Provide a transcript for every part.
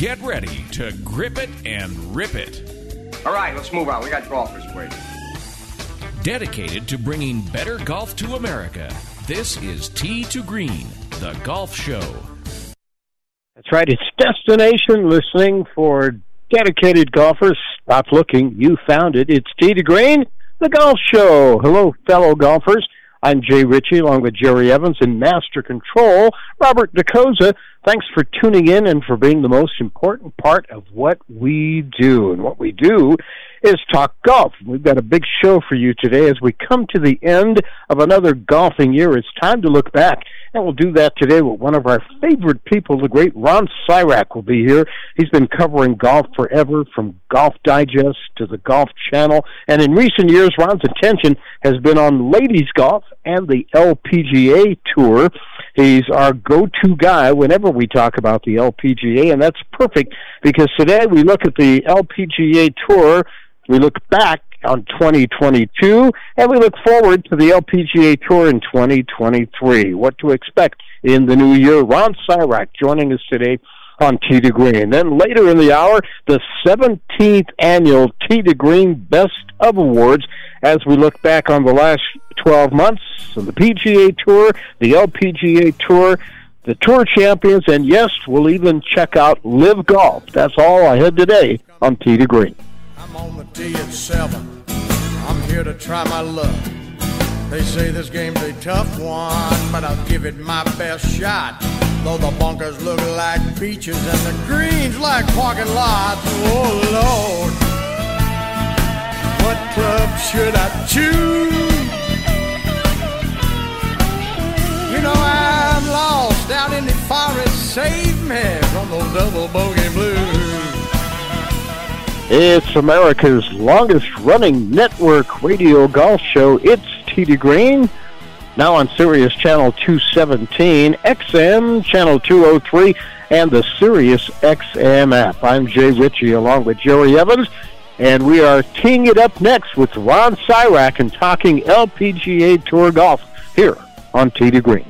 Get ready to grip it and rip it. All right, let's move on. We got golfers waiting. Dedicated to bringing better golf to America, this is Tee to Green, the golf show. That's right. It's destination listening for dedicated golfers. Stop looking. You found it. It's Tee to Green, the golf show. Hello, fellow golfers. I'm Jay Ritchie along with Jerry Evans in Master Control. Robert DeCosa, thanks for tuning in and for being the most important part of what we do. And what we do is talk golf. We've got a big show for you today as we come to the end of another golfing year. It's time to look back. And we'll do that today with one of our favorite people, the great Ron Sirak will be here. He's been covering golf forever, from Golf Digest to the Golf Channel. And in recent years, Ron's attention has been on ladies golf and the LPGA Tour. He's our go-to guy whenever we talk about the LPGA, and that's perfect because today we look at the LPGA Tour we look back on 2022 and we look forward to the LPGA Tour in 2023. What to expect in the new year. Ron Sirak joining us today on Tee to Green. Then later in the hour, the 17th annual Tee to Green Best of Awards as we look back on the last 12 months of the PGA Tour, the LPGA Tour, the Tour Champions, and yes, we'll even check out LIV Golf. That's all I had today on Tee to Green. I'm on the tee at seven. I'm here to try my luck. They say this game's a tough one, but I'll give it my best shot. Though the bunkers look like beaches and the greens like parking lots. Oh Lord, what club should I choose? You know I'm lost out in the forest. Save me from those double bogey blues. It's America's longest running network radio golf show. It's Tee to Green, now on Sirius Channel 217, XM Channel 203, and the Sirius XM app. I'm Jay Ritchie along with Jerry Evans, and we are teeing it up next with Ron Sirak and talking LPGA Tour golf here on Tee to Green.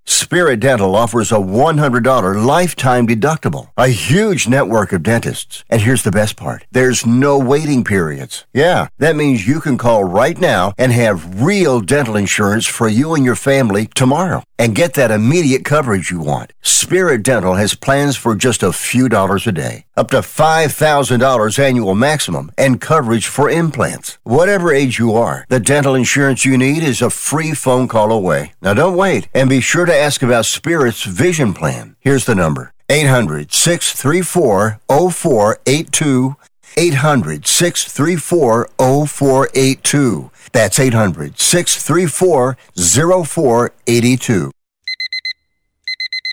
Spirit Dental offers a $100 lifetime deductible, a huge network of dentists. And here's the best part there's no waiting periods. Yeah, that means you can call right now and have real dental insurance for you and your family tomorrow and get that immediate coverage you want. Spirit Dental has plans for just a few dollars a day, up to $5,000 annual maximum, and coverage for implants. Whatever age you are, the dental insurance you need is a free phone call away. Now don't wait and be sure to ask about Spirit's vision plan. Here's the number 800 634 0482. 800 634 0482. That's 800 634 0482.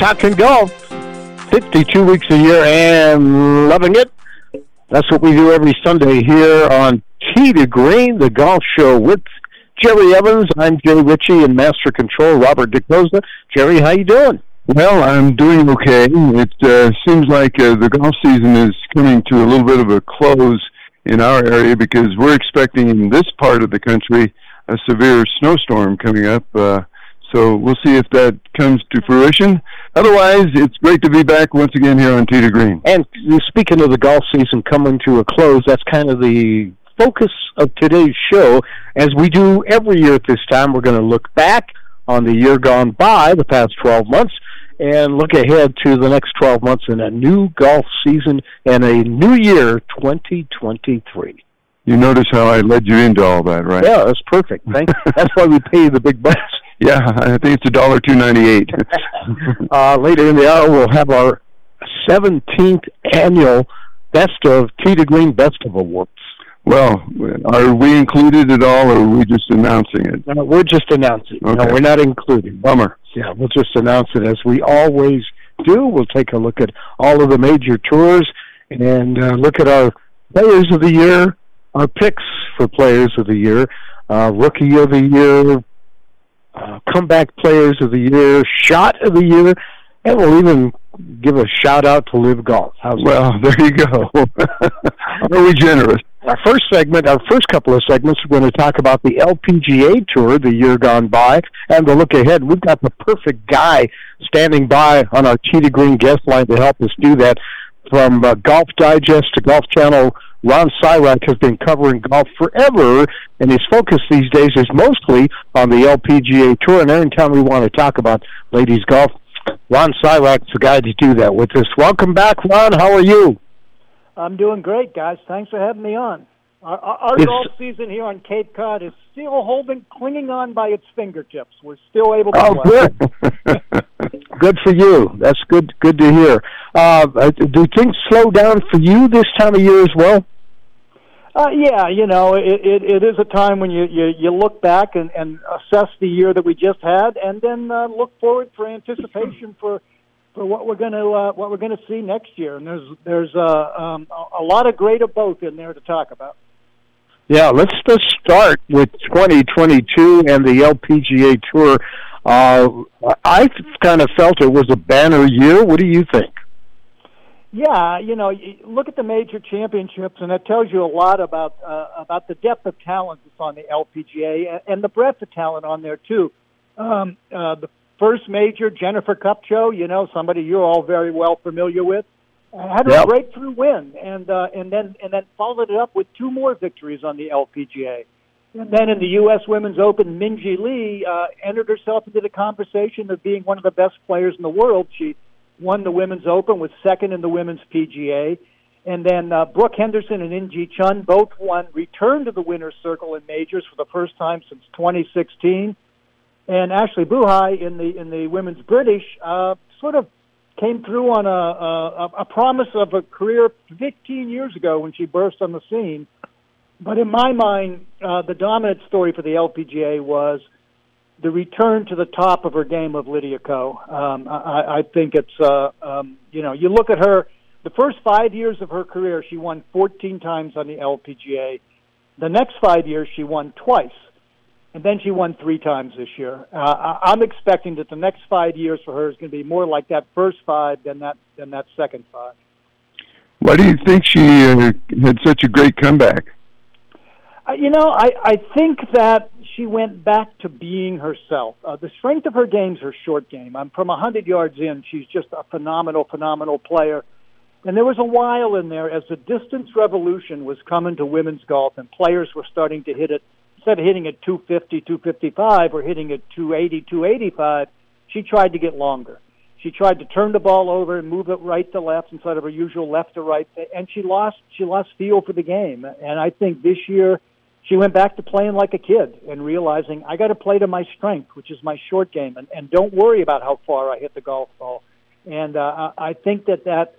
Talking golf, 52 weeks a year and loving it. That's what we do every Sunday here on Tee to Green, the golf show with Jerry Evans. I'm Jay Ritchie and Master Control Robert DeCosta. Jerry, how you doing? Well, I'm doing okay. It uh, seems like uh, the golf season is coming to a little bit of a close in our area because we're expecting in this part of the country a severe snowstorm coming up. Uh, so we'll see if that comes to fruition. Otherwise, it's great to be back once again here on to Green. And speaking of the golf season coming to a close, that's kind of the focus of today's show. As we do every year at this time, we're going to look back on the year gone by, the past 12 months, and look ahead to the next 12 months in a new golf season and a new year, 2023. You notice how I led you into all that, right? Yeah, that's perfect. Thank. that's why we pay the big bucks. Yeah, I think it's a dollar two ninety eight. uh, later in the hour, we'll have our seventeenth annual Best of Tee to Green Best of Awards. Well, are we included at all, or are we just announcing it? No, we're just announcing. Okay. No, we're not included. Bummer. Yeah, we'll just announce it as we always do. We'll take a look at all of the major tours and uh, look at our players of the year, our picks for players of the year, uh, rookie of the year, uh, comeback players of the year, shot of the year, and we'll even give a shout out to LIV Golf. How's well, that? there you go. We generous? Our first segment, our first couple of segments, we're going to talk about the LPGA Tour, the year gone by, and the look ahead. We've got the perfect guy standing by on our to Green guest line to help us do that. From uh, Golf Digest to Golf Channel Ron Sirak has been covering golf forever, and his focus these days is mostly on the LPGA Tour. And anytime we want to talk about ladies golf, Ron Sirak's the guy to do that with us. Welcome back, Ron. How are you? I'm doing great, guys. Thanks for having me on. Our, our golf season here on Cape Cod is still holding, clinging on by its fingertips. We're still able to. Oh, good. good for you. That's good. Good to hear. Uh, do things slow down for you this time of year as well? Uh, yeah, you know, it, it, it is a time when you, you, you look back and, and assess the year that we just had, and then uh, look forward for anticipation for for what we're going to uh, what we're going to see next year. And there's there's uh, um, a lot of great of both in there to talk about. Yeah, let's just start with 2022 and the LPGA Tour. Uh, I kind of felt it was a banner year. What do you think? Yeah, you know, you look at the major championships, and that tells you a lot about uh, about the depth of talent that's on the LPGA and the breadth of talent on there too. Um, uh, the first major Jennifer Kupcho, you know, somebody you're all very well familiar with. had her yep. breakthrough win, and uh, and then and then followed it up with two more victories on the LPGA. And then in the U.S. Women's Open, Minjee Lee uh, entered herself into the conversation of being one of the best players in the world. She won the Women's Open, was second in the Women's PGA. And then uh, Brooke Henderson and In Gee Chun both won, returned to the winner's circle in majors for the first time since 2016. And Ashley Buhai in the in the women's British uh, sort of came through on a, a, a promise of a career 15 years ago when she burst on the scene. But in my mind, uh, the dominant story for the LPGA was the return to the top of her game of Lydia Ko. Um, I, I think it's, uh, um, you know, you look at her, the first five years of her career, she won 14 times on the LPGA. The next five years, she won twice and then she won three times this year. Uh, I'm expecting that the next five years for her is going to be more like that first five than that than that second five. Why do you think she uh, had such a great comeback? Uh, you know, I I think that she went back to being herself. Uh, the strength of her game is her short game. I'm from hundred yards in. She's just a phenomenal, phenomenal player. And there was a while in there as the distance revolution was coming to women's golf, and players were starting to hit it instead of hitting at 250, 255 or hitting at 280, 285, she tried to get longer. She tried to turn the ball over and move it right to left instead of her usual left to right, and she lost she lost feel for the game. And I think this year she went back to playing like a kid and realizing I got to play to my strength, which is my short game, and, and don't worry about how far I hit the golf ball. And uh, I think that that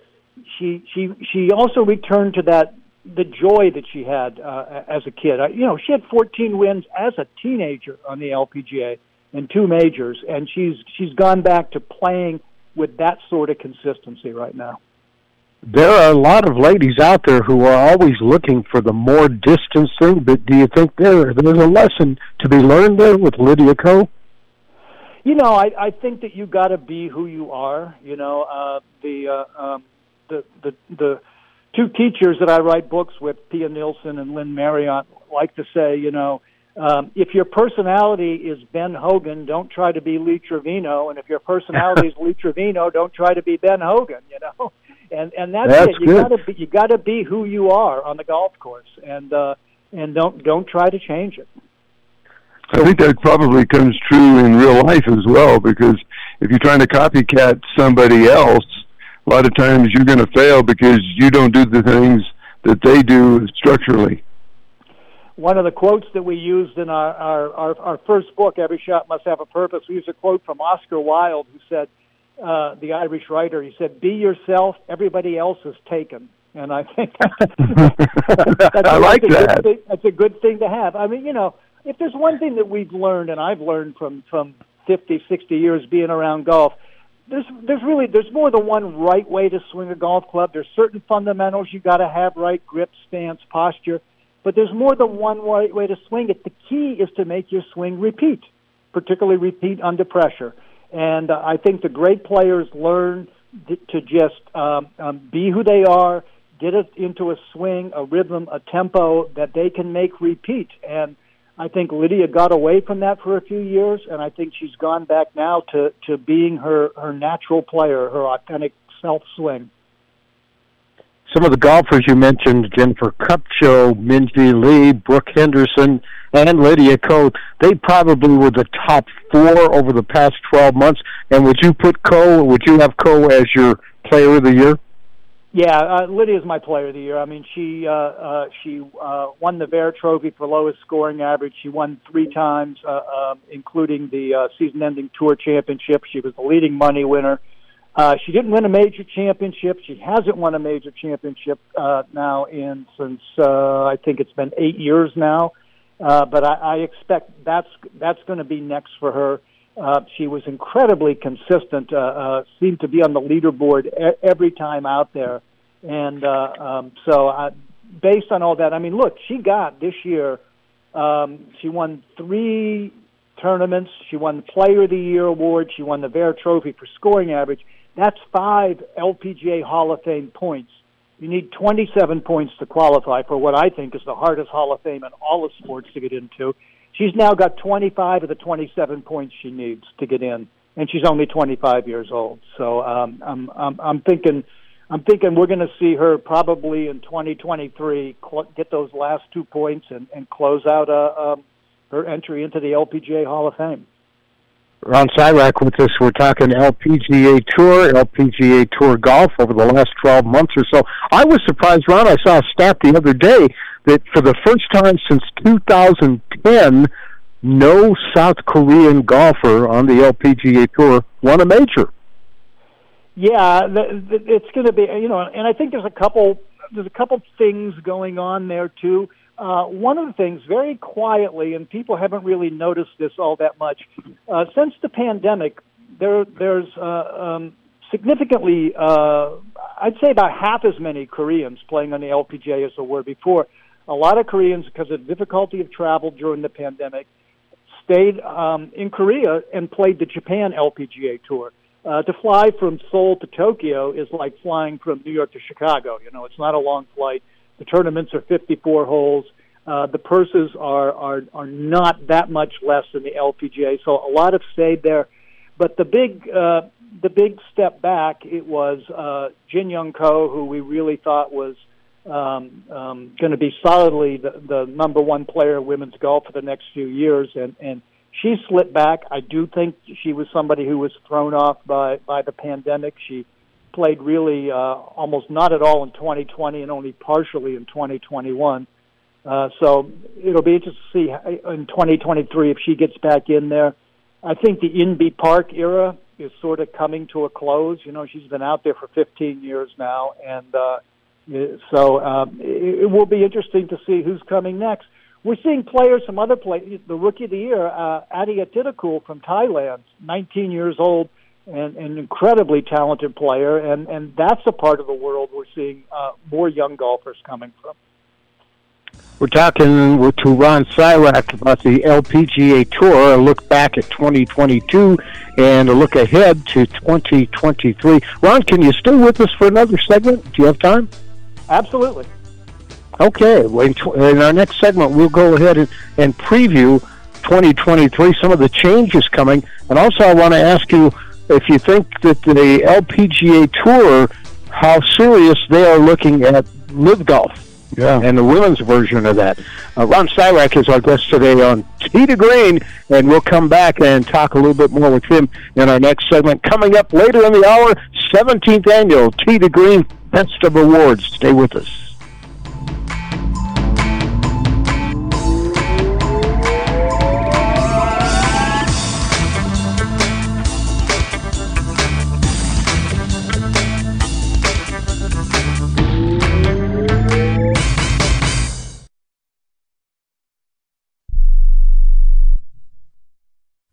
she she she also returned to that the joy that she had uh, as a kid. I, you know, she had 14 wins as a teenager on the LPGA in two majors, and she's she's gone back to playing with that sort of consistency right now. There are a lot of ladies out there who are always looking for the more distance thing, but do you think there there's a lesson to be learned there with Lydia Ko? You know, I, I think that you got to be who you are. You know, uh, the uh, um, the the the two teachers that I write books with, Pia Nilsson and Lynn Marriott, like to say, you know, um, if your personality is Ben Hogan, don't try to be Lee Trevino, and if your personality is Lee Trevino, don't try to be Ben Hogan. You know, and and that's, that's it. You got to be you got to be who you are on the golf course, and uh, and don't don't try to change it. I think that probably comes true in real life as well, because if you're trying to copycat somebody else, a lot of times you're going to fail because you don't do the things that they do structurally. One of the quotes that we used in our, our, our, our first book, Every Shot Must Have a Purpose, we used a quote from Oscar Wilde, who said, uh, the Irish writer, he said, Be yourself, everybody else is taken. And I think that's, that's, I like that's that. Thing, that's a good thing to have. I mean, you know, if there's one thing that we've learned, and I've learned from, from 50, 60 years being around golf, there's there's really there's more than one right way to swing a golf club. There's certain fundamentals you got to have right grip, stance, posture, but there's more than one right way to swing it. The key is to make your swing repeat, particularly repeat under pressure. And uh, I think the great players learn to just um, um, be who they are, get it into a swing, a rhythm, a tempo that they can make repeat. And I think Lydia got away from that for a few years, and I think she's gone back now to, to being her, her natural player, her authentic self swing. Some of the golfers you mentioned, Jennifer Kupcho, Minjee Lee, Brooke Henderson, and Lydia Ko, they probably were the top four over the past 12 months. And would you put Ko, would you have Ko as your player of the year? Yeah, uh, Lydia's my player of the year. I mean, she uh, uh, she uh, won the Vare Trophy for lowest scoring average. She won three times, uh, uh, including the uh, season-ending Tour Championship. She was the leading money winner. Uh, she didn't win a major championship. She hasn't won a major championship uh, now in since uh, I think it's been eight years now. Uh, but I, I expect that's that's going to be next for her. Uh, she was incredibly consistent. Uh, uh, seemed to be on the leaderboard e- every time out there, and uh, um, so uh, based on all that, I mean, look, she got this year. Um, she won three tournaments. She won the Player of the Year award. She won the Vare Trophy for scoring average. That's five LPGA Hall of Fame points. You need 27 points to qualify for what I think is the hardest Hall of Fame in all of sports to get into. She's now got 25 of the 27 points she needs to get in, and she's only 25 years old. So um, I'm, I'm I'm thinking I'm thinking we're going to see her probably in 2023 cl- get those last two points and, and close out uh, um, her entry into the LPGA Hall of Fame. Ron Sirak with us. We're talking LPGA Tour, LPGA Tour golf over the last 12 months or so. I was surprised, Ron. I saw a stat the other day that for the first time since 2010, no South Korean golfer on the LPGA Tour won a major. Yeah, it's going to be, you know, and I think there's a couple there's a couple things going on there too. Uh, one of the things, very quietly, and people haven't really noticed this all that much, uh, since the pandemic, there there's uh, um, significantly, uh, I'd say about half as many Koreans playing on the LPGA as there were before. A lot of Koreans, because of difficulty of travel during the pandemic, stayed um, in Korea and played the Japan LPGA Tour. Uh, to fly from Seoul to Tokyo is like flying from New York to Chicago. You know, it's not a long flight. The tournaments are 54 holes. Uh, the purses are, are are not that much less than the LPGA, so a lot have stayed there. But the big uh, the big step back it was uh, Jin Young Ko, who we really thought was um, um, going to be solidly the, the number one player in women's golf for the next few years, and and she slipped back. I do think she was somebody who was thrown off by by the pandemic. She played really uh, almost not at all in 2020 and only partially in 2021. Uh, so it'll be interesting to see in 2023 if she gets back in there. I think the Inbee Park era is sort of coming to a close. You know, she's been out there for 15 years now, and uh, so um, it, it will be interesting to see who's coming next. We're seeing players from other places. The rookie of the year, uh, Atthaya Thitikul from Thailand, 19 years old and an incredibly talented player, and and that's a part of the world we're seeing uh, more young golfers coming from. We're talking to Ron Sirak about the LPGA Tour, a look back at 2022 and a look ahead to 2023. Ron, can you stay with us for another segment? Do you have time? Absolutely. Okay, in our next segment, we'll go ahead and, and preview 2023, some of the changes coming. And also, I want to ask you if you think that the LPGA Tour, how serious they are looking at LIV golf. Yeah. And the women's version of that. Uh, Ron Sirak is our guest today on Tee to Green, and we'll come back and talk a little bit more with him in our next segment. Coming up later in the hour, 17th annual Tee to Green Best of Awards. Stay with us.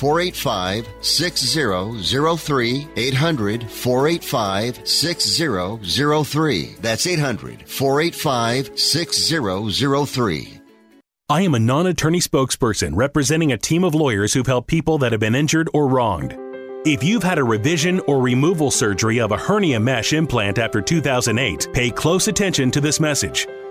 485 6003. 800 485 6003. That's 800 485 6003. I am a non attorney spokesperson representing a team of lawyers who've helped people that have been injured or wronged. If you've had a revision or removal surgery of a hernia mesh implant after 2008, pay close attention to this message.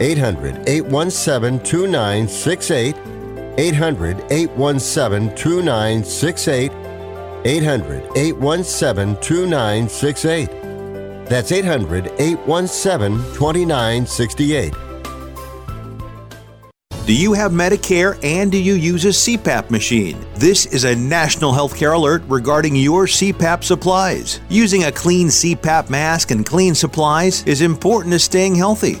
800 817 2968. 800 817 2968 800 817 2968. That's 800 817 2968. Do you have Medicare and do you use a CPAP machine? This is a national healthcare alert regarding your CPAP supplies. Using a clean CPAP mask and clean supplies is important to staying healthy.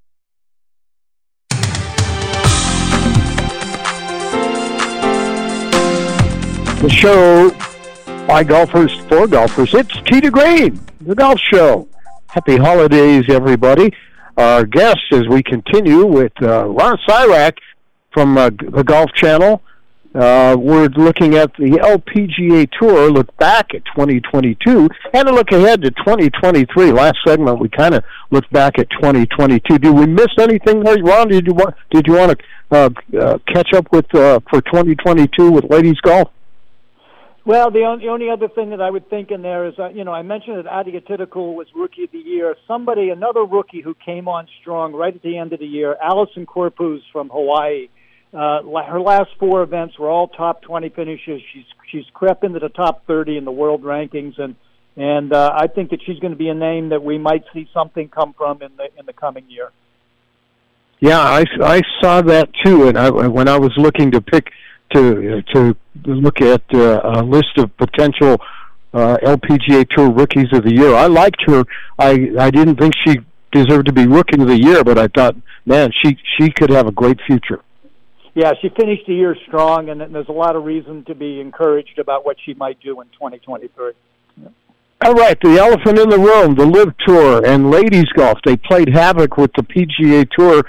The show by golfers for golfers. It's to Green, the golf show. Happy holidays, everybody. Our guest, as we continue with uh, Ron Sirak from uh, the Golf Channel, uh, we're looking at the LPGA Tour, look back at 2022, and a look ahead to 2023. Last segment, we kind of looked back at 2022. Did we miss anything Ron? Did you want, did you want to uh, uh, catch up with uh, for 2022 with ladies golf? Well, the only, the only other thing that I would think in there is, uh, you know, I mentioned that Adi Thitikul was Rookie of the Year. Somebody, another rookie who came on strong right at the end of the year, Allisen Corpuz from Hawaii. Uh, her last four events were all top 20 finishes. She's she's crept into the top 30 in the world rankings, and and uh, I think that she's going to be a name that we might see something come from in the in the coming year. Yeah, I, I saw that too, and I, when I was looking to pick to to look at uh, a list of potential uh, LPGA Tour rookies of the year. I liked her. I I didn't think she deserved to be rookie of the year, but I thought, man, she she could have a great future. Yeah, she finished the year strong, and there's a lot of reason to be encouraged about what she might do in 2023. All right, the elephant in the room, the LIV Tour and ladies golf. They played havoc with the PGA Tour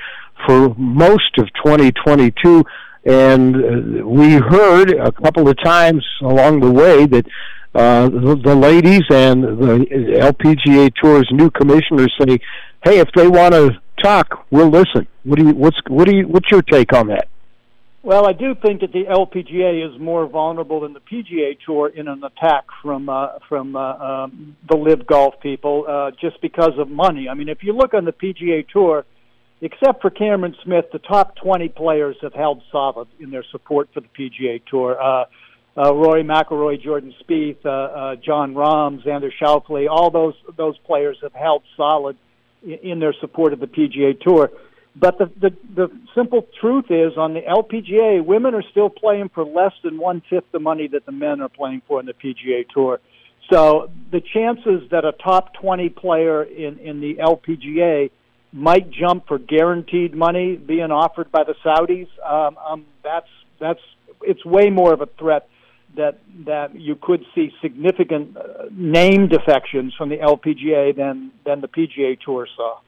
for most of 2022. And uh, we heard a couple of times along the way that uh, the, the ladies and the LPGA Tour's new commissioners say, "Hey, if they want to talk, we'll listen." What do you? What's what do you? What's your take on that? Well, I do think that the LPGA is more vulnerable than the PGA Tour in an attack from uh, from uh, um, the LIV Golf people, uh, just because of money. I mean, if you look on the PGA Tour, except for Cameron Smith, the top 20 players have held solid in their support for the PGA Tour. Uh, uh, Rory McIlroy, Jordan Spieth, uh, uh, Jon Rahm, Xander Schauffele, all those those players have held solid in, in their support of the PGA Tour. But the, the the simple truth is, on the LPGA, women are still playing for less than one fifth the money that the men are playing for in the PGA Tour. So the chances that a top 20 player in in the LPGA might jump for guaranteed money being offered by the Saudis. Um, um, that's that's it's way more of a threat that that you could see significant uh, name defections from the LPGA than than the PGA Tour saw.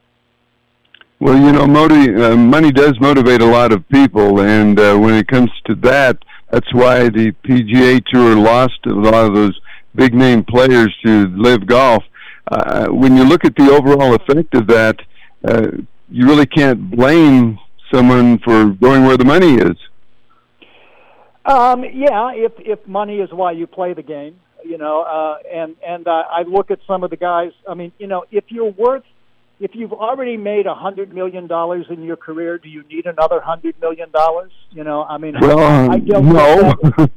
Well, you know, motiv- uh, money does motivate a lot of people, and uh, when it comes to that, that's why the PGA Tour lost a lot of those big name players to LIV Golf. Uh, when you look at the overall effect of that, uh, you really can't blame someone for going where the money is. Um, yeah, if if money is why you play the game, you know, uh, and and uh, I look at some of the guys. I mean, you know, if you're worth, if you've already made a hundred million dollars in your career, do you need another hundred million dollars? You know, I mean, well, I, I don't no.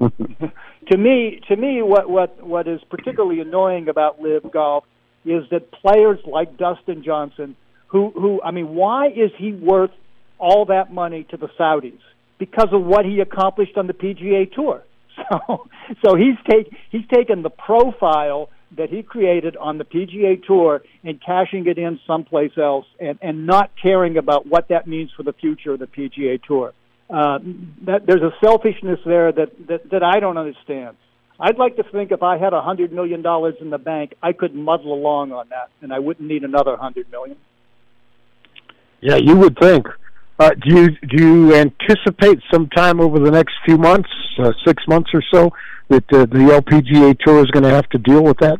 to me, to me, what what what is particularly annoying about LIV golf is that players like Dustin Johnson who who I mean, why is he worth all that money to the Saudis? Because of what he accomplished on the PGA Tour. So so he's take he's taken the profile that he created on the PGA Tour and cashing it in someplace else and and not caring about what that means for the future of the PGA Tour. uh, that there's a selfishness there that, that that I don't understand. I'd like to think if I had a hundred million dollars in the bank, I could muddle along on that, and I wouldn't need another hundred million. Yeah, you would think. Uh, do you do you anticipate sometime over the next few months, uh, six months or so, that uh, the LPGA Tour is going to have to deal with that?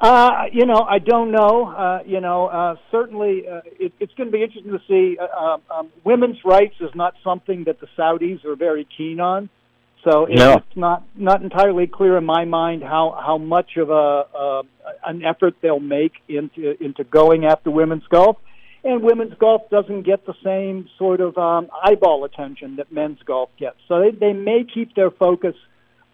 Uh, you know, I don't know. Uh, you know, uh, certainly uh, it, it's going to be interesting to see. Uh, um, um, women's rights is not something that the Saudis are very keen on. So it's Yeah. not not entirely clear in my mind how how much of a uh, an effort they'll make into into going after women's golf. And women's golf doesn't get the same sort of um, eyeball attention that men's golf gets. So they, they may keep their focus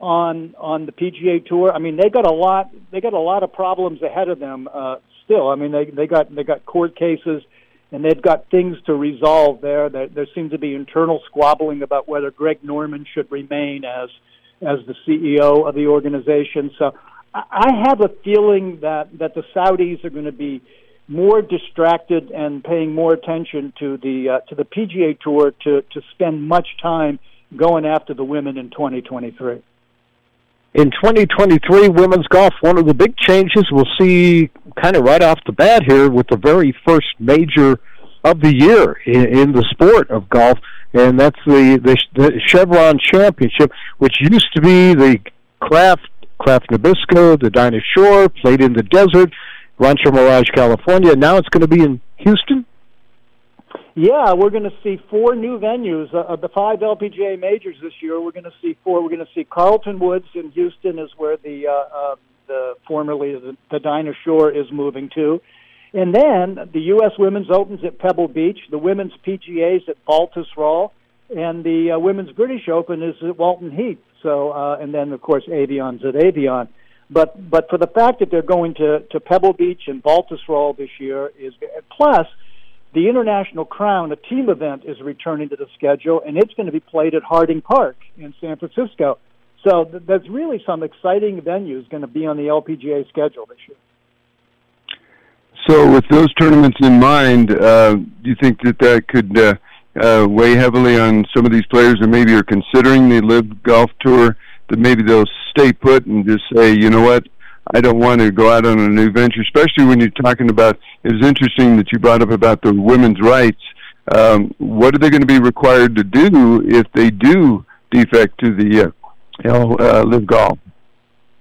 on on the PGA Tour. I mean, they got a lot they got a lot of problems ahead of them uh, still. I mean, they they got they got court cases and they've got things to resolve there. There, there seems to be internal squabbling about whether Greg Norman should remain as as the CEO of the organization. So I have a feeling that that the Saudis are going to be more distracted and paying more attention to the uh, to the PGA Tour to to spend much time going after the women in 2023. In 2023, women's golf, one of the big changes we'll see kind of right off the bat here with the very first major of the year in, in the sport of golf, and that's the, the the Chevron Championship, which used to be the Kraft Kraft Nabisco, the Dinah Shore, played in the desert, Rancho Mirage, California. Now it's going to be in Houston. Yeah, we're going to see four new venues uh, of the five LPGA majors this year. We're going to see four. We're going to see Carlton Woods in Houston, is where the uh, uh, the formerly the, the Dinah Shore is moving to, and then the U.S. Women's Opens at Pebble Beach, the Women's PGA's at Baltusrol, and the uh, Women's British Open is at Walton Heath. So, uh, and then of course Evian's at Evian. But but for the fact that they're going to to Pebble Beach and Baltusrol this year is plus the International Crown, a team event, is returning to the schedule, and it's going to be played at Harding Park in San Francisco. So th- there's really some exciting venues going to be on the LPGA schedule this year. So, with those tournaments in mind, uh, do you think that that could uh, uh, weigh heavily on some of these players that maybe are considering the LIV Golf Tour? That maybe they'll stay put and just say, you know what, I don't want to go out on a new venture, especially when you're talking about. It was interesting that you brought up about the women's rights. Um, what are they going to be required to do if they do defect to the uh, uh, LIV Golf?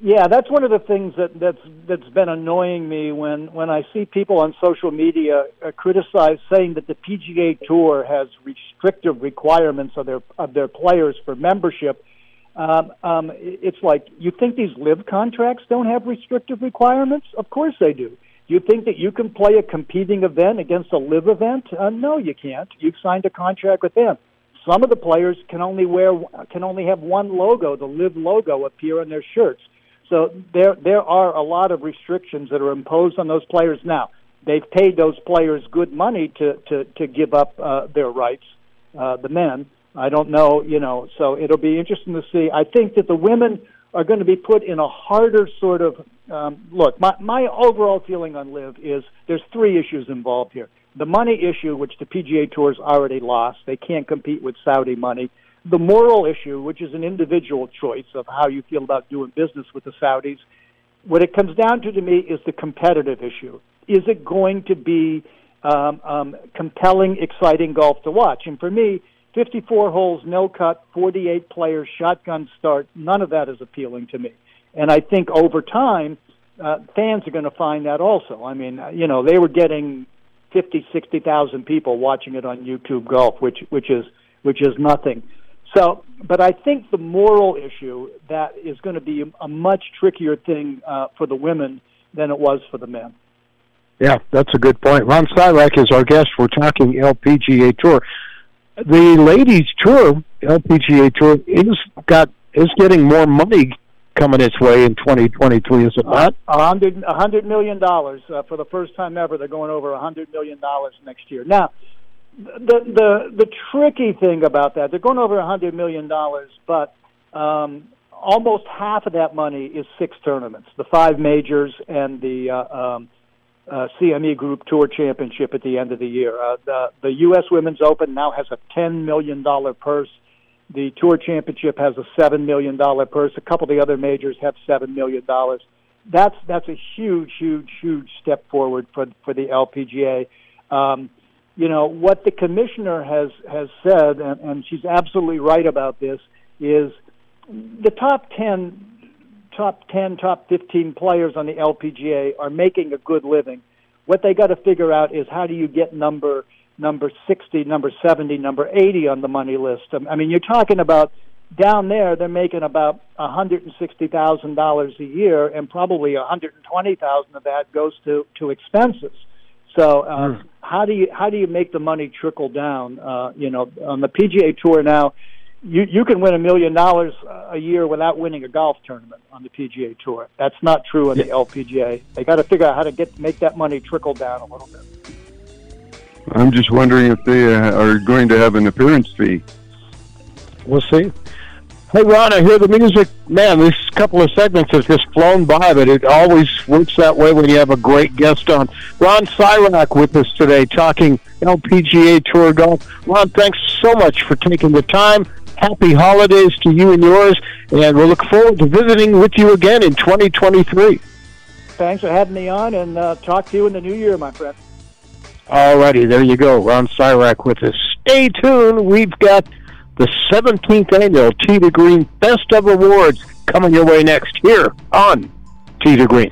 Yeah, that's one of the things that that's that's been annoying me when when I see people on social media uh, criticize saying that the PGA Tour has restrictive requirements of their of their players for membership. Um, um, it's like you think these LIV contracts don't have restrictive requirements? Of course they do. You think that you can play a competing event against a LIV event? Uh, no, you can't. You've signed a contract with them. Some of the players can only wear can only have one logo, the LIV logo, appear on their shirts. So there there are a lot of restrictions that are imposed on those players now. They've paid those players good money to to to give up uh, their rights, uh, the men. I don't know, you know. So it'll be interesting to see. I think that the women are going to be put in a harder sort of um, look. My my overall feeling on LIV is there's three issues involved here. The money issue, which the PGA Tour's already lost, they can't compete with Saudi money the moral issue, which is an individual choice of how you feel about doing business with the Saudis. What it comes down to to me is the competitive issue. Is it going to be um, um, compelling, exciting golf to watch? And for me, 54 holes, no cut, 48 players, shotgun start, none of that is appealing to me. And I think over time, uh, fans are going to find that also. I mean, you know, they were getting 50, 60,000 people watching it on YouTube Golf, which which is which is nothing. So, but I think the moral issue that is going to be a much trickier thing uh, for the women than it was for the men. Yeah, that's a good point. Ron Sirak is our guest. We're talking LPGA Tour. The ladies tour, LPGA Tour, is got is getting more money coming its way in 2023. Is it not? A hundred, a hundred million dollars uh, for the first time ever. They're going over a hundred million dollars next year. Now, the the the tricky thing about that, they're going over a hundred million dollars, but um, almost half of that money is six tournaments, the five majors and the uh, um, uh, CME Group Tour Championship at the end of the year. Uh, the the U.S. Women's Open now has a ten million dollar purse. The Tour Championship has a seven million dollar purse. A couple of the other majors have seven million dollars. That's that's a huge, huge, huge step forward for for the LPGA. Um, you know what the commissioner has has said, and, and she's absolutely right about this. Is the top ten top 10, top 15 players on the LPGA are making a good living. What they got to figure out is how do you get number number 60, number 70, number 80 on the money list. I mean, you're talking about down there they're making about $160,000 a year and probably 120,000 of that goes to to expenses. So, uh, mm. how do you how do you make the money trickle down? Uh, you know, on the PGA Tour now, you you can win a million dollars a year without winning a golf tournament on the PGA Tour. That's not true on the LPGA. They got to figure out how to get make that money trickle down a little bit. I'm just wondering if they uh, are going to have an appearance fee. We'll see. Hey Ron, I hear the music. Man, this couple of segments have just flown by, but it always works that way when you have a great guest on. Ron Sirak with us today, talking LPGA Tour golf. Ron, thanks so much for taking the time happy holidays to you and yours, and we'll look forward to visiting with you again in 2023. Thanks for having me on, and uh, talk to you in the new year, my friend. All righty, there you go. Ron Sirak with us. Stay tuned. We've got the 17th annual Tee to Green Best of Awards coming your way next here on Tee to Green.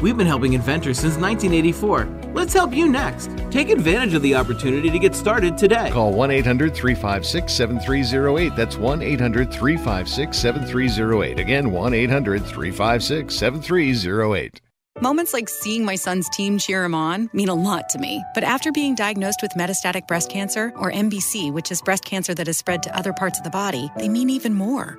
We've been helping inventors since 1984. Let's help you next. Take advantage of the opportunity to get started today. Call 1 800 356 7308. That's 1 800 356 7308. Again, 1 800 356 7308. Moments like seeing my son's team cheer him on mean a lot to me. But after being diagnosed with metastatic breast cancer, or MBC, which is breast cancer that has spread to other parts of the body, they mean even more.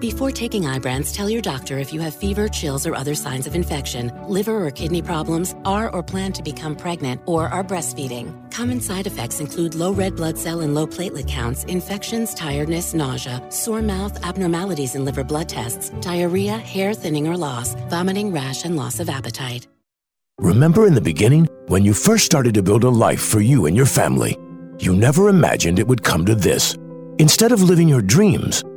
Before taking Ibrance, tell your doctor if you have fever, chills, or other signs of infection, liver or kidney problems, are or plan to become pregnant, or are breastfeeding. Common side effects include low red blood cell and low platelet counts, infections, tiredness, nausea, sore mouth, abnormalities in liver blood tests, diarrhea, hair thinning or loss, vomiting, rash, and loss of appetite. Remember in the beginning, when you first started to build a life for you and your family, you never imagined it would come to this. Instead of living your dreams,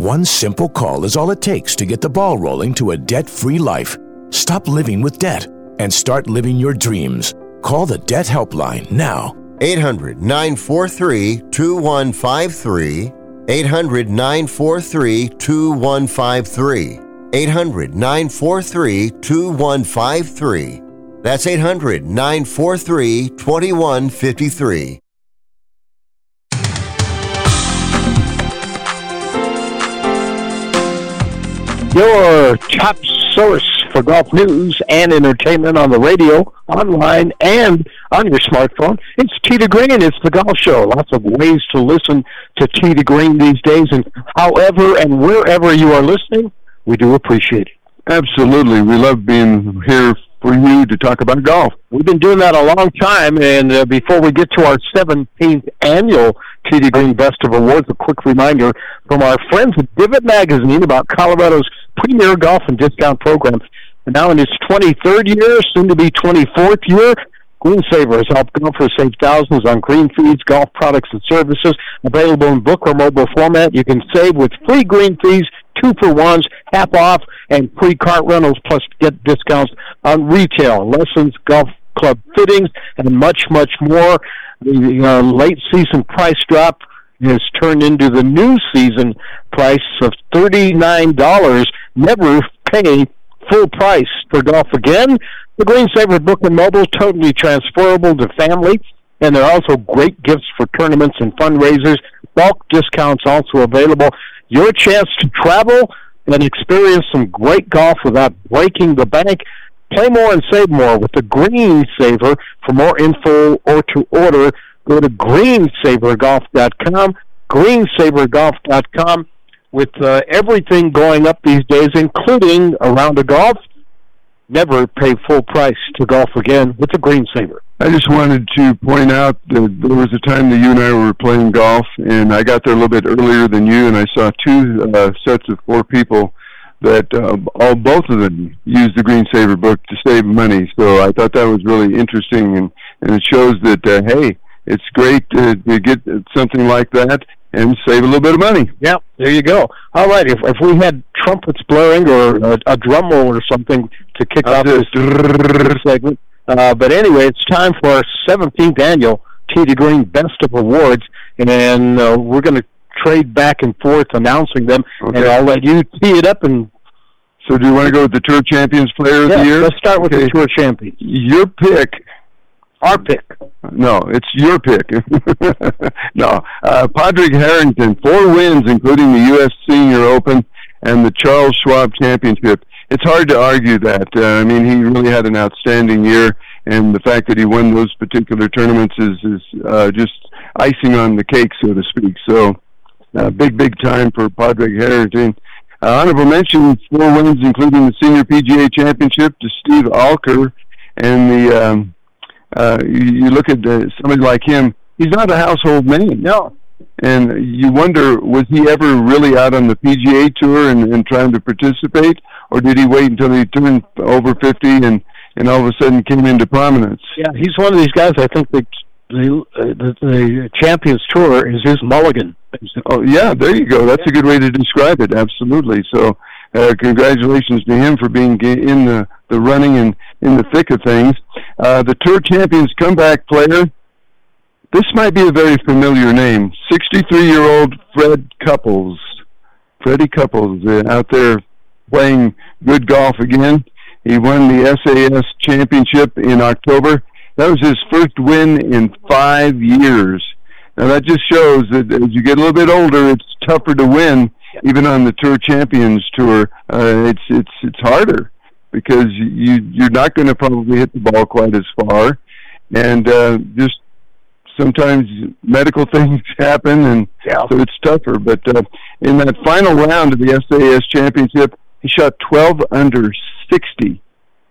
One simple call is all it takes to get the ball rolling to a debt free life. Stop living with debt and start living your dreams. Call the Debt Helpline now. 800 943 2153. 800 943 2153. 800 943 2153. That's 800 943 2153. Your top source for golf news and entertainment on the radio, online, and on your smartphone. It's to Green. It's the Golf Show. Lots of ways to listen to to Green these days, and however and wherever you are listening, we do appreciate it. Absolutely. We love being here for you to talk about golf. We've been doing that a long time, and uh, before we get to our 17th annual Tee to Green Best of Awards, a quick reminder from our friends at Divot Magazine about Colorado's premier golf and discount programs. Now in its 23rd year, soon to be 24th year, Greensaver has helped golfers save thousands on green fees, golf products, and services. Available in book or mobile format, you can save with free green fees, two for ones, half off, and free cart rentals, plus get discounts on retail, lessons, golf club fittings, and much, much more. The uh, late season price drop has turned into the new season price of $39. Never pay full price for golf again. The Green Saver Book and Mobile, totally transferable to family, and there are also great gifts for tournaments and fundraisers. Bulk discounts also available. Your chance to travel and experience some great golf without breaking the bank. Play more and save more with the Green Saver. For more info or to order, go to greensavergolf.com, greensavergolf.com. With uh, everything going up these days, including a round of golf, never pay full price to golf again with the Green Saver. I just wanted to point out that there was a time that you and I were playing golf, and I got there a little bit earlier than you, and I saw two uh, sets of four people that uh, all both of them used the Green Saver book to save money. So I thought that was really interesting, and and it shows that uh, hey, it's great to, to get something like that and save a little bit of money. Yep, there you go. All right, if if we had trumpets blaring or a, a drum roll or something to kick off this segment. Uh, but anyway, it's time for our 17th annual Tee to Green Best of Awards, and uh, we're going to trade back and forth announcing them, Okay. and I'll let you tee it up. And So do you want to go with the Tour Champions Player of the Year? let's start with Okay. the Tour Champions. Your pick. Our pick. No, it's your pick. no, uh, Padraig Harrington, four wins, including the U.S. Senior Open and the Charles Schwab Championship. It's hard to argue that. Uh, I mean, he really had an outstanding year, and the fact that he won those particular tournaments is is uh, just icing on the cake, so to speak. So, uh, big, big time for Padraig Harrington. Uh, honorable mention: four wins, including the Senior PGA Championship, to Steve Alker, and the um, uh, you, you look at uh, somebody like him. He's not a household name. No. And you wonder, was he ever really out on the PGA tour and, and trying to participate, or did he wait until he turned over fifty and and all of a sudden came into prominence? Yeah, he's one of these guys. I think that the uh, the, the Champions Tour is his mulligan. Oh yeah, there you go. That's a good way to describe it. Absolutely. So, uh, congratulations to him for being in the the running and in the thick of things. Uh, the Tour Champions comeback player. This might be a very familiar name. 63-year-old Fred Couples. Freddie Couples uh, out there playing good golf again. He won the SAS championship in October. That was his first win in five years. Now that just shows that as you get a little bit older, it's tougher to win, even on the Tour Champions Tour. Uh, it's it's it's harder because you you're not going to probably hit the ball quite as far, and uh, just sometimes medical things happen, and so it's tougher. But uh, in that final round of the SAS Championship, he shot 12 under 60.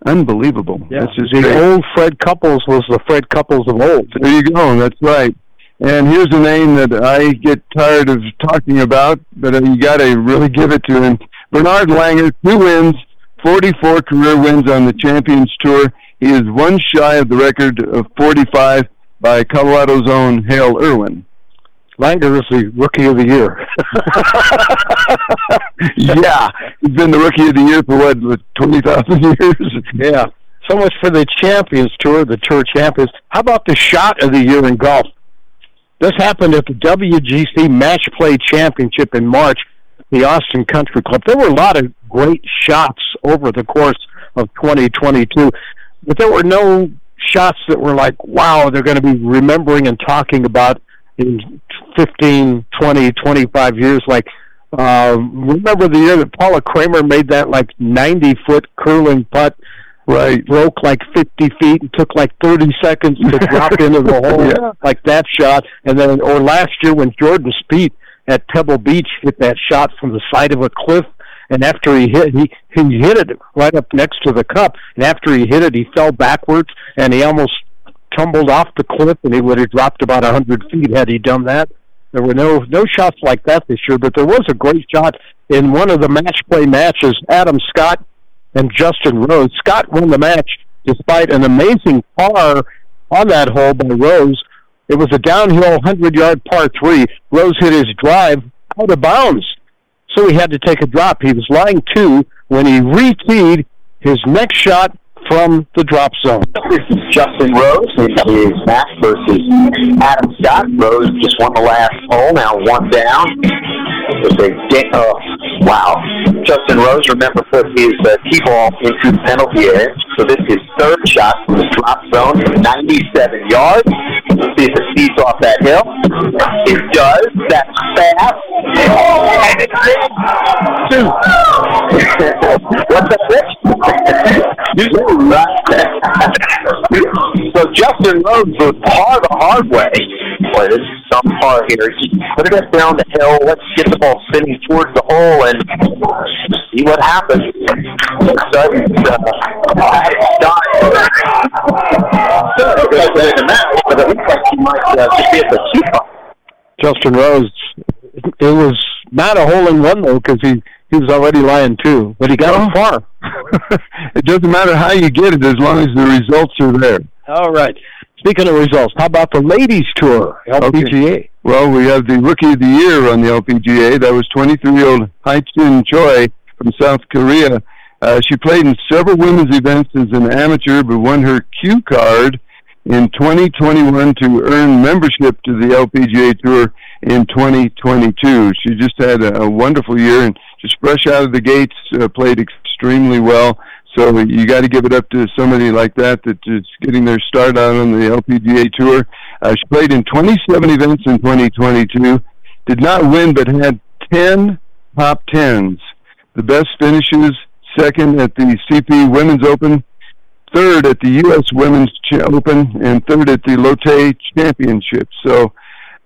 Unbelievable. Yeah, That's just the great. old Fred Couples was the Fred Couples of old. There you go. That's right. And here's a name that I get tired of talking about, but uh, you got to really give it to him. Bernard Langer, two wins, 44 career wins on the Champions Tour. He is one shy of the record of 45 by Colorado's own Hale Irwin. Langer is the Rookie of the Year. yeah, he's been the Rookie of the Year for what, 20,000 years? Yeah. So much for the Champions Tour, the Tour Champions. How about the shot of the year in golf? This happened at the WGC Match Play Championship in March, the Austin Country Club. There were a lot of great shots over the course of 2022, but there were no shots that were like, wow, they're going to be remembering and talking about in 15, 20, 25 years, like Uh, remember the year that Paula Creamer made that like 90 foot curling putt? Right. Broke like 50 feet and took like 30 seconds to drop into the hole. Yeah. Like that shot. And then, or last year when Jordan Spieth at Pebble Beach hit that shot from the side of a cliff. And after he hit, he, he hit it right up next to the cup. And after he hit it, he fell backwards and he almost tumbled off the cliff and he would have dropped about a hundred feet had he done that. There were no no shots like that this year, but there was a great shot in one of the match play matches. Adam Scott and Justin Rose. Scott won the match despite an amazing par on that hole by Rose. It was a downhill hundred yard par three. Rose hit his drive out of bounds, so he had to take a drop. He was lying two when he re-teed his next shot from the drop zone. This is Justin Rose. This is Max versus Adam Scott. Rose just won the last hole, now one down. A ga- oh, wow. Justin Rose, remember, put his uh, tee ball into the penalty area. So this is third shot from the drop zone from 97 yards. Let's see if it speeds off that hill. It does. That's fast. And it's. Two. What's up, Rich? so Justin Rose was par the hard way. Is some par here. He put it up down the hill. Let's get the ball spinning towards the hole and see what happens. Sudden, it tee. Justin Rose. It was not a hole in one though because he he was already lying too, but he got Oh. it far. it doesn't matter how you get it as long as the results are there. All right. Speaking of results, how about the ladies tour, LPGA? Well, we have the Rookie of the Year on the LPGA. That was 23-year-old Hye-Jin Choi from South Korea. Uh, she played in several women's events as an amateur, but won her Q card in 2021 to earn membership to the LPGA Tour in 2022. She just had a, a wonderful year and just fresh out of the gates, uh, played extremely well. So you got to give it up to somebody like that that is getting their start out on the LPGA Tour. Uh, she played in 27 events in 2022. Did not win, but had 10 top tens. The best finishes: second at the CP Women's Open, third at the U.S. Women's Open, and third at the Lotte Championship. So,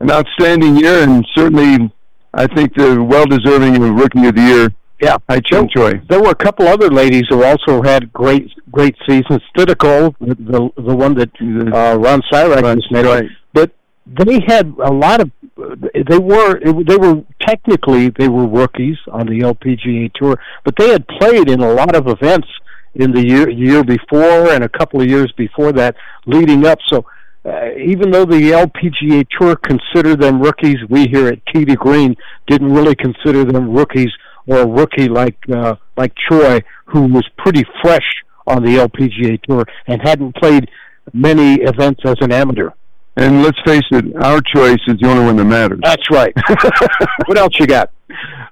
an outstanding year, and certainly, I think the well-deserving of Rookie of the Year. Yeah, I Choi. There were a couple other ladies who also had great great seasons. Thitikul, the the, the one that uh, Ron Sirak just made, right. but they had a lot of. They were they were technically they were rookies on the LPGA tour, but they had played in a lot of events in the year year before and a couple of years before that leading up. So uh, even though the LPGA Tour considered them rookies, we here at Tee to Green didn't really consider them rookies or a rookie like uh, like Choi, who was pretty fresh on the LPGA Tour and hadn't played many events as an amateur. And let's face it, our choice is the only one that matters. That's right. what else you got?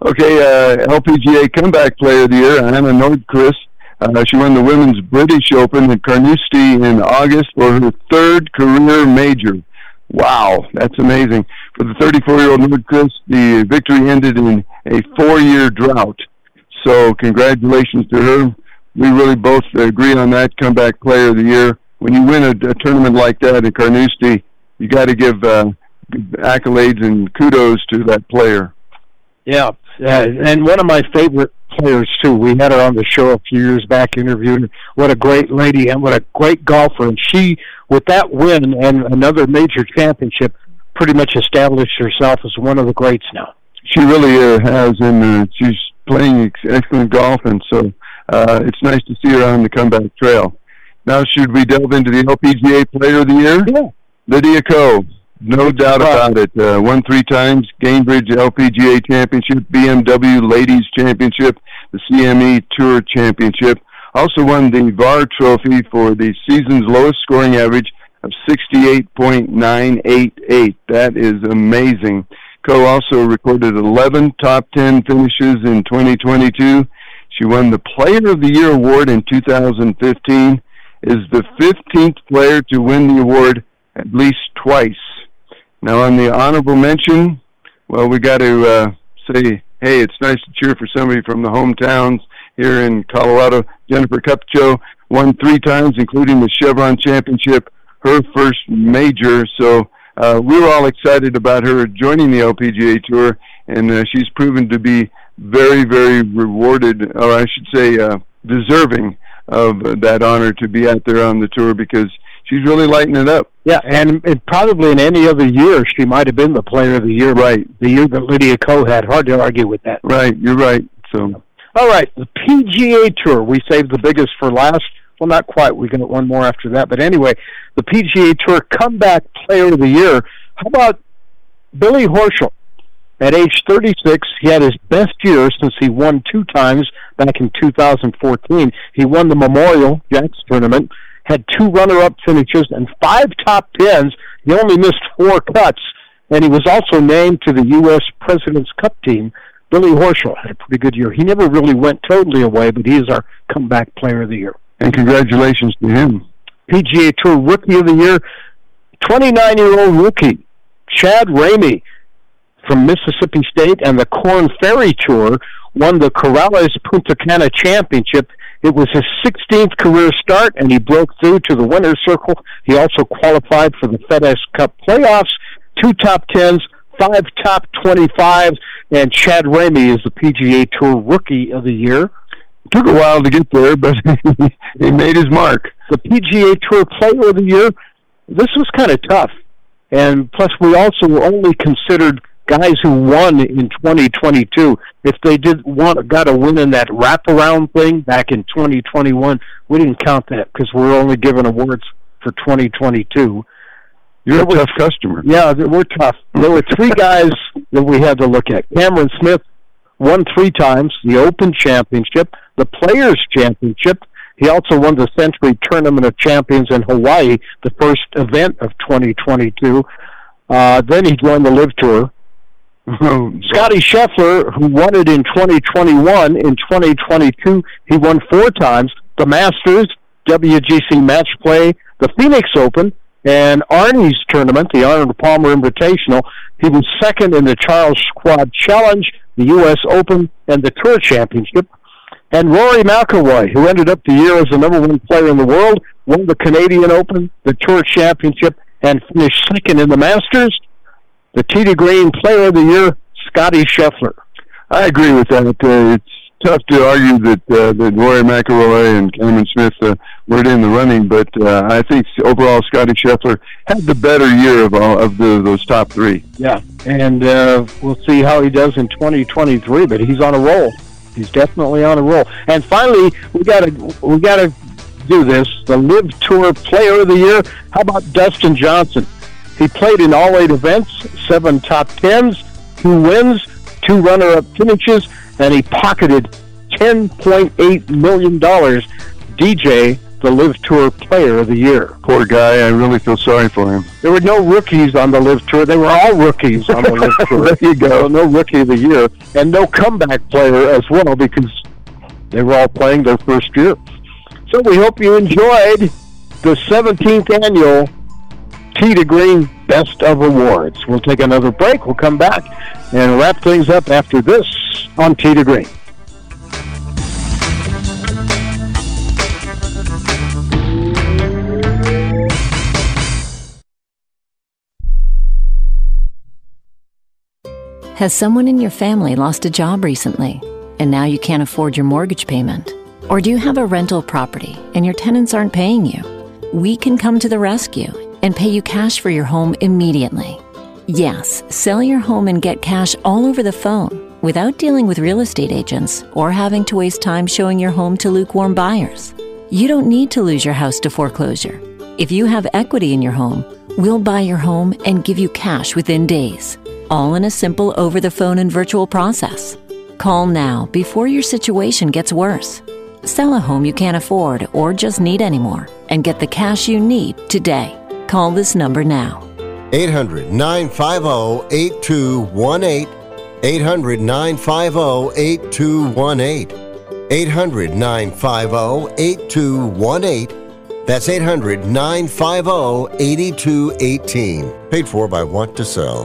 Okay, uh, LPGA Comeback Player of the Year, Anna Nordqvist. Uh, she won the Women's British Open at Carnoustie in August for her third career major. Wow, that's amazing. For the 34-year-old Nordqvist, the victory ended in a four-year drought. So congratulations to her. We really both agree on that Comeback Player of the Year. When you win a, a tournament like that at Carnoustie, you got to give uh, accolades and kudos to that player. Yeah, uh, and one of my favorite players too. We had her on the show a few years back, interviewed her. What a great lady and what a great golfer! And she, with that win and another major championship, pretty much established herself as one of the greats now. She really uh, has, and uh, she's playing ex- excellent golf, and so uh, it's nice to see her on the comeback trail. Now, should we delve into the LPGA Player of the Year? Yeah. Lydia Ko, no doubt about it. Uh, won three times Gainbridge LPGA Championship, BMW Ladies Championship, the CME Tour Championship. Also won the Vare Trophy for the season's lowest scoring average of 68.988. That is amazing. Ko also recorded 11 top 10 finishes in 2022. She won the Player of the Year award in 2015. Is the 15th player to win the award at least twice. Now, on the honorable mention, well, we got to uh, say hey, it's nice to cheer for somebody from the hometowns here in Colorado. Jennifer Kupcho won three times, including the Chevron Championship, her first major. So uh, we were all excited about her joining the LPGA Tour, and uh, she's proven to be very, very rewarded, or I should say, uh, deserving of that honor to be out there on the tour because she's really lighting it up. Yeah, and, probably in any other year she might have been the player of the year. Right. The year that Lydia Ko had. Hard to argue with that. Right, you're right. So All right, the PGA Tour. We saved the biggest for last. Well, not quite. We get one more after that. But anyway, the PGA Tour comeback player of the year. How about Billy Horschel? At age 36, he had his best year since he won two times back in 2014. He won the Memorial Jacks tournament, had two runner-up finishes and five top tens. He only missed four cuts, and he was also named to the U.S. President's Cup team. Billy Horschel had a pretty good year. He never really went totally away, but he is our comeback player of the year. And congratulations to him. PGA Tour Rookie of the Year, 29-year-old rookie Chad Ramey from Mississippi State and the Corn Ferry Tour won the Corrales Punta Cana Championship. It was his 16th career start, and he broke through to the winner's circle. He also qualified for the FedEx Cup playoffs, two top tens, five top 25s, and Chad Ramey is the PGA Tour Rookie of the Year. Took a while to get there, but he made his mark. The PGA Tour Player of the Year, this was kind of tough. And plus, we also only considered guys who won in 2022. If they did want got a win in that wraparound thing back in 2021, we didn't count that because we're only giving awards for 2022. You're a tough customer. Yeah, we're tough. There were three guys that we had to look at. Cameron Smith won three times the Open Championship, the Players Championship. He also won the Sentry Tournament of Champions in Hawaii, the first event of 2022. Uh, then he joined the LIV Tour. Scotty Scheffler, who won it in 2021, in 2022 he won four times the Masters, WGC Match Play, the Phoenix Open, and Arnie's tournament, the Arnold Palmer Invitational. He was second in the Charles Schwab Challenge, the U.S. Open, and the Tour Championship. And Rory McIlroy, who ended up the year as the number one player in the world, won the Canadian Open, the Tour Championship, and finished second in the Masters. The to Green Player of the Year, Scotty Scheffler. I agree with that. Uh, it's tough to argue that uh, that Rory McIlroy and Cameron Smith uh, weren't in the running, but uh, I think overall Scotty Scheffler had the better year of all of the, those top three. Yeah, and uh, we'll see how he does in 2023. But he's on a roll. He's definitely on a roll. And finally, we got to we got to do this. The LIV Tour Player of the Year. How about Dustin Johnson? He played in all eight events, seven top tens, two wins, two runner-up finishes, and he pocketed $10.8 million. DJ, the LIV Tour Player of the Year. Poor guy. I really feel sorry for him. There were no rookies on the LIV Tour. They were all rookies on the LIV Tour. there you go. So no Rookie of the Year, and no comeback player as well because they were all playing their first year. So we hope you enjoyed the 17th annual Tee to Green Best of Awards. We'll take another break. We'll come back and wrap things up after this on Tee to Green. Has someone in your family lost a job recently and now you can't afford your mortgage payment? Or do you have a rental property and your tenants aren't paying you? We can come to the rescue and pay you cash for your home immediately. Yes, sell your home and get cash all over the phone without dealing with real estate agents or having to waste time showing your home to lukewarm buyers. You don't need to lose your house to foreclosure. If you have equity in your home, we'll buy your home and give you cash within days, all in a simple over the phone and virtual process. Call now before your situation gets worse. Sell a home you can't afford or just need anymore and get the cash you need today. Call this number now. 800 950 8218. 800 950 8218. 800 950 8218. That's 800 950 8218. Paid for by Want to Sell.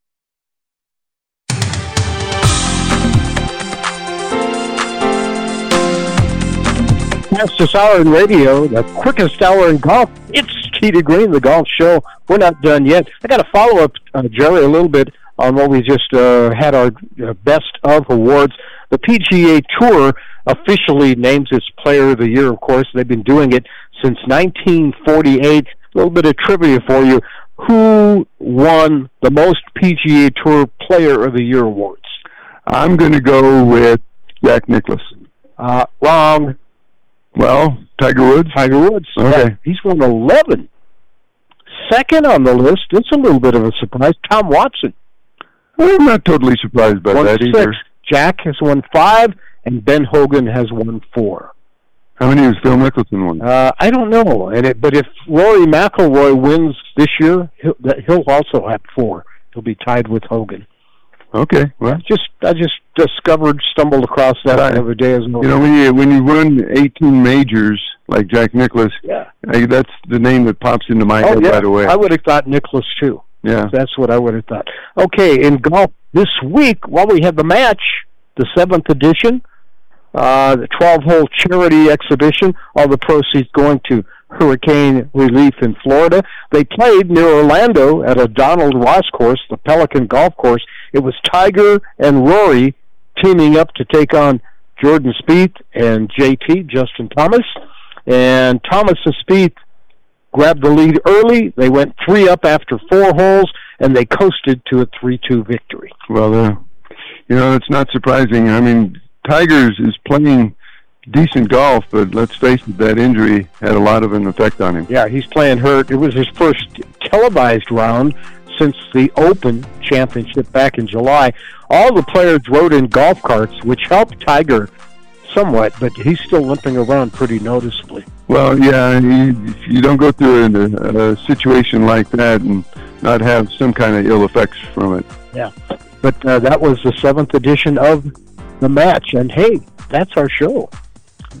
Fastest hour in radio, the quickest hour in golf. It's to Green, the golf show. We're not done yet. I got to follow up, uh, Jerry, a little bit on what we just uh, had our uh, best of awards. The PGA Tour officially names its Player of the Year. Of course, they've been doing it since 1948. A little bit of trivia for you: Who won the most PGA Tour Player of the Year awards? I'm going to go with Jack Nicklaus. Uh, wrong. Well, Tiger Woods. Tiger Woods. Okay. Yeah, he's won 11. Second on the list, it's a little bit of a surprise, Tom Watson. I'm not totally surprised by won that six. either. Jack has won five, and Ben Hogan has won four. How many has Phil Mickelson won? Uh, I don't know, and it, but if Rory McIlroy wins this year, he'll, that- he'll also have four. He'll be tied with Hogan. Okay, well, Just I just discovered, stumbled across that the other day as well. you know when you when you run 18 majors like Jack Nicklaus, Yeah. I, that's the name that pops into my oh head yeah, right away. I would have thought Nicklaus too. yeah. That's what I would have thought. Okay, in golf this week, while we have the match, the seventh edition, uh, the 12-hole charity exhibition, all the proceeds going to hurricane relief in Florida. They played near Orlando at a Donald Ross course, the Pelican Golf Course. It was Tiger and Rory teaming up to take on Jordan Spieth and JT, Justin Thomas. And Thomas and Spieth grabbed the lead early. They went three up after four holes, and they coasted to a 3-2 victory. Well, uh, you know, it's not surprising. I mean, Tigers is playing decent golf, but let's face it, that injury had a lot of an effect on him. Yeah, he's playing hurt. It was his first televised round since the Open Championship back in July. All the players rode in golf carts, which helped Tiger somewhat, but he's still limping around pretty noticeably. Well, yeah, you, you don't go through a, a situation like that and not have some kind of ill effects from it. Yeah. But uh, that was the seventh edition of the match, and hey, that's our show.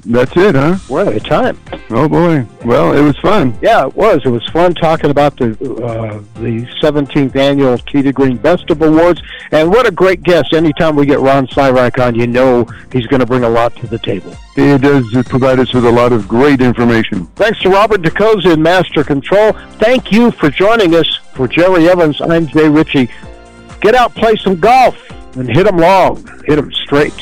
That's it, huh? Out of time. Oh boy. Well, it was fun. Yeah, it was. It was fun talking about the uh, the 17th annual to Green Best of Awards, and what a great guest! Anytime we get Ron Sirak on, you know he's going to bring a lot to the table. He does provide us with a lot of great information. Thanks to Robert DeCosa in Master Control. Thank you for joining us. For Jerry Evans, I'm Jay Ritchie. Get out, play some golf, and hit them long, Hit them straight.